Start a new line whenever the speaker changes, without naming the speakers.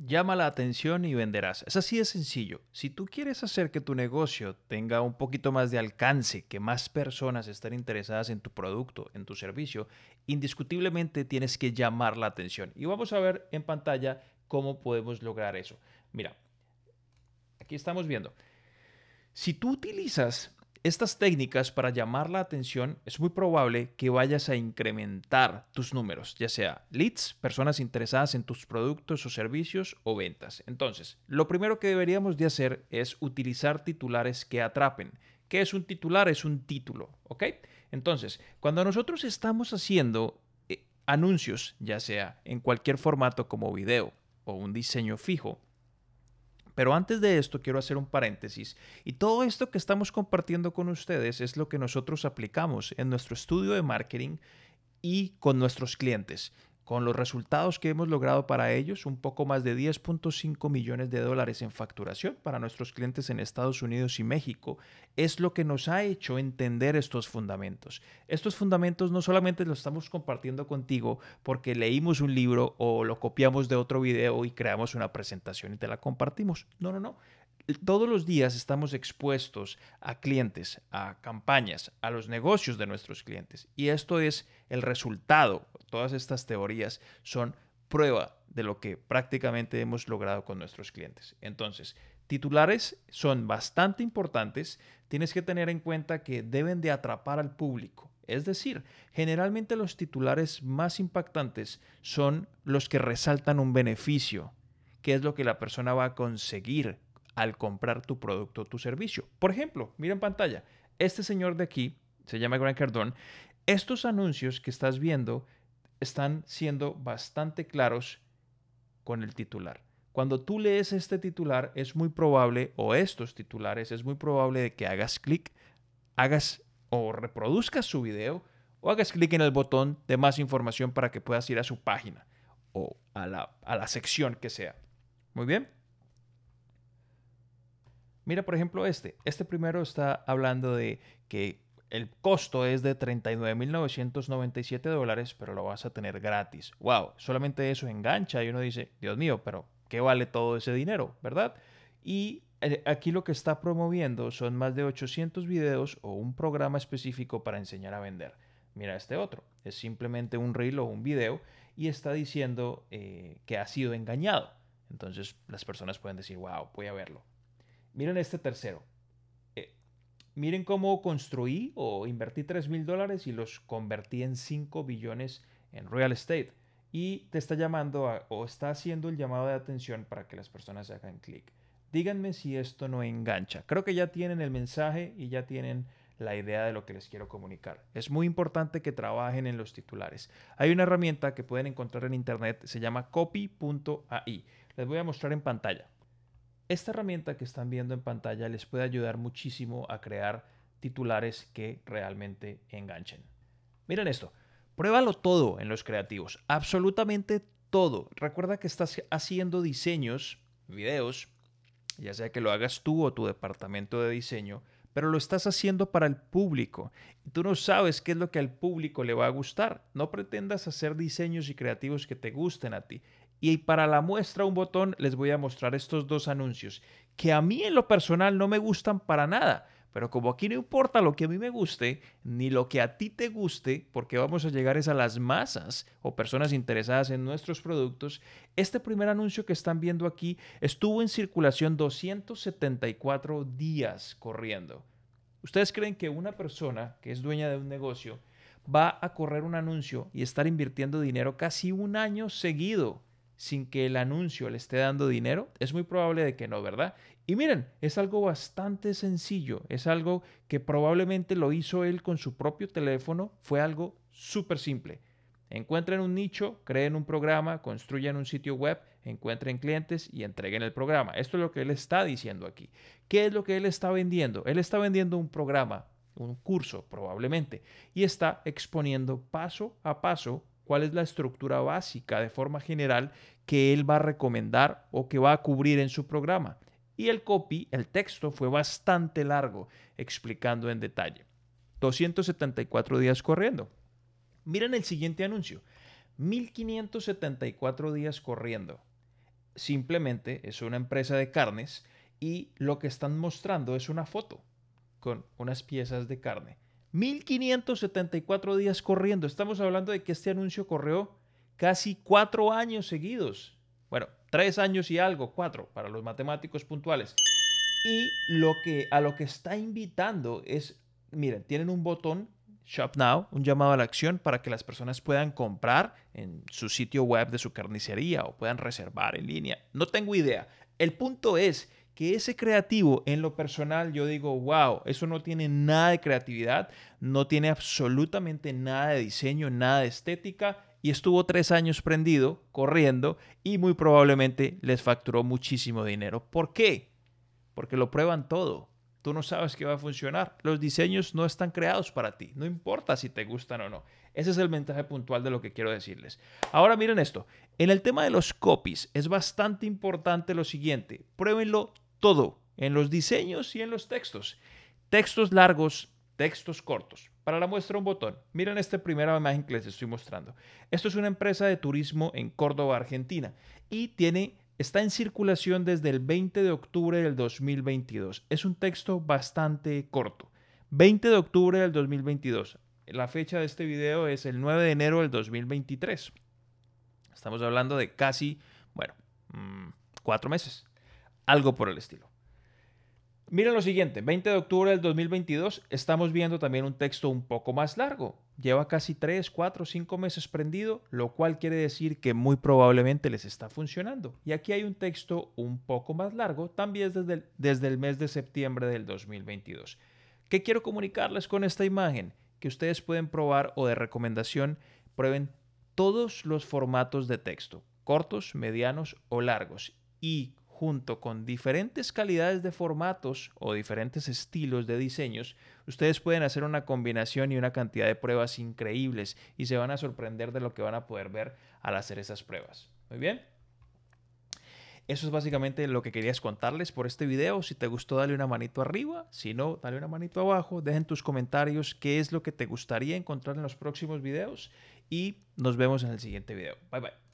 Llama la atención y venderás. Es así de sencillo. Si tú quieres hacer que tu negocio tenga un poquito más de alcance, que más personas estén interesadas en tu producto, en tu servicio, indiscutiblemente tienes que llamar la atención. Y vamos a ver en pantalla cómo podemos lograr eso. Mira, aquí estamos viendo. Si tú utilizas estas técnicas para llamar la atención, es muy probable que vayas a incrementar tus números, ya sea leads, personas interesadas en tus productos o servicios o ventas. Entonces, lo primero que deberíamos de hacer es utilizar titulares que atrapen. ¿Qué es un titular? Es un título, ¿ok? Entonces, cuando nosotros estamos haciendo eh, anuncios, ya sea en cualquier formato como video o un diseño fijo, pero antes de esto quiero hacer un paréntesis. Y todo esto que estamos compartiendo con ustedes es lo que nosotros aplicamos en nuestro estudio de marketing y con nuestros clientes con los resultados que hemos logrado para ellos, un poco más de 10.5 millones de dólares en facturación para nuestros clientes en Estados Unidos y México, es lo que nos ha hecho entender estos fundamentos. Estos fundamentos no solamente los estamos compartiendo contigo porque leímos un libro o lo copiamos de otro video y creamos una presentación y te la compartimos. No, no, no todos los días estamos expuestos a clientes, a campañas, a los negocios de nuestros clientes. Y esto es el resultado. Todas estas teorías son prueba de lo que prácticamente hemos logrado con nuestros clientes. Entonces, titulares son bastante importantes. Tienes que tener en cuenta que deben de atrapar al público. Es decir, generalmente los titulares más impactantes son los que resaltan un beneficio, qué es lo que la persona va a conseguir al comprar tu producto o tu servicio. Por ejemplo, mira en pantalla, este señor de aquí, se llama Grant Cardone, estos anuncios que estás viendo están siendo bastante claros con el titular. Cuando tú lees este titular, es muy probable, o estos titulares, es muy probable de que hagas clic, hagas o reproduzcas su video, o hagas clic en el botón de más información para que puedas ir a su página o a la, a la sección que sea. Muy bien. Mira, por ejemplo, este. Este primero está hablando de que el costo es de 39.997 dólares, pero lo vas a tener gratis. ¡Wow! Solamente eso engancha y uno dice, Dios mío, pero ¿qué vale todo ese dinero? ¿Verdad? Y eh, aquí lo que está promoviendo son más de 800 videos o un programa específico para enseñar a vender. Mira este otro. Es simplemente un reel o un video y está diciendo eh, que ha sido engañado. Entonces las personas pueden decir, wow, voy a verlo. Miren este tercero. Miren cómo construí o invertí 3 mil dólares y los convertí en 5 billones en real estate. Y te está llamando o está haciendo el llamado de atención para que las personas hagan clic. Díganme si esto no engancha. Creo que ya tienen el mensaje y ya tienen la idea de lo que les quiero comunicar. Es muy importante que trabajen en los titulares. Hay una herramienta que pueden encontrar en internet, se llama copy.ai. Les voy a mostrar en pantalla. Esta herramienta que están viendo en pantalla les puede ayudar muchísimo a crear titulares que realmente enganchen. Miren esto, pruébalo todo en los creativos, absolutamente todo. Recuerda que estás haciendo diseños, videos, ya sea que lo hagas tú o tu departamento de diseño, pero lo estás haciendo para el público. Tú no sabes qué es lo que al público le va a gustar. No pretendas hacer diseños y creativos que te gusten a ti. Y para la muestra un botón les voy a mostrar estos dos anuncios que a mí en lo personal no me gustan para nada. Pero como aquí no importa lo que a mí me guste, ni lo que a ti te guste, porque vamos a llegar a las masas o personas interesadas en nuestros productos, este primer anuncio que están viendo aquí estuvo en circulación 274 días corriendo. ¿Ustedes creen que una persona que es dueña de un negocio va a correr un anuncio y estar invirtiendo dinero casi un año seguido sin que el anuncio le esté dando dinero? Es muy probable de que no, ¿verdad? Y miren, es algo bastante sencillo, es algo que probablemente lo hizo él con su propio teléfono, fue algo súper simple. Encuentren un nicho, creen un programa, construyan un sitio web, encuentren clientes y entreguen el programa. Esto es lo que él está diciendo aquí. ¿Qué es lo que él está vendiendo? Él está vendiendo un programa, un curso probablemente, y está exponiendo paso a paso cuál es la estructura básica de forma general que él va a recomendar o que va a cubrir en su programa. Y el copy, el texto, fue bastante largo explicando en detalle. 274 días corriendo. Miren el siguiente anuncio. 1574 días corriendo. simplemente es una empresa de carnes y lo que están mostrando es una foto con unas piezas de carne. 1574 días corriendo. Estamos hablando de que este anuncio corrió casi cuatro años seguidos. Bueno, tres años y algo, cuatro para los matemáticos puntuales. Y lo que, a lo que está invitando es, miren, tienen un botón Shop Now, un llamado a la acción para que las personas puedan comprar en su sitio web de su carnicería o puedan reservar en línea. No tengo idea. El punto es que ese creativo en lo personal yo digo, wow, eso no tiene nada de creatividad, no tiene absolutamente nada de diseño, nada de estética y estuvo tres años prendido, corriendo y muy probablemente les facturó muchísimo dinero. ¿Por qué? Porque lo prueban todo. Tú no sabes que va a funcionar. Los diseños no están creados para ti. No importa si te gustan o no. Ese es el mensaje puntual de lo que quiero decirles. Ahora miren esto. En el tema de los copies es bastante importante lo siguiente. Pruébenlo todo. En los diseños y en los textos. Textos largos, textos cortos. Para la muestra un botón. Miren esta primera imagen que les estoy mostrando. Esto es una empresa de turismo en Córdoba, Argentina. Y tiene Está en circulación desde el 20 de octubre del 2022. Es un texto bastante corto. 20 de octubre del 2022. La fecha de este video es el 9 de enero del 2023. Estamos hablando de casi, bueno, mm, cuatro meses. Algo por el estilo. Miren lo siguiente, 20 de octubre del 2022 estamos viendo también un texto un poco más largo. Lleva casi 3, 4, 5 meses prendido, lo cual quiere decir que muy probablemente les está funcionando. Y aquí hay un texto un poco más largo, también desde el, desde el mes de septiembre del 2022. ¿Qué quiero comunicarles con esta imagen? Que ustedes pueden probar o de recomendación prueben todos los formatos de texto, cortos, medianos o largos. Y junto con diferentes calidades de formatos o diferentes estilos de diseños, ustedes pueden hacer una combinación y una cantidad de pruebas increíbles y se van a sorprender de lo que van a poder ver al hacer esas pruebas. Muy bien. Eso es básicamente lo que querías contarles por este video. Si te gustó, dale una manito arriba. Si no, dale una manito abajo. Dejen tus comentarios qué es lo que te gustaría encontrar en los próximos videos. Y nos vemos en el siguiente video. Bye bye.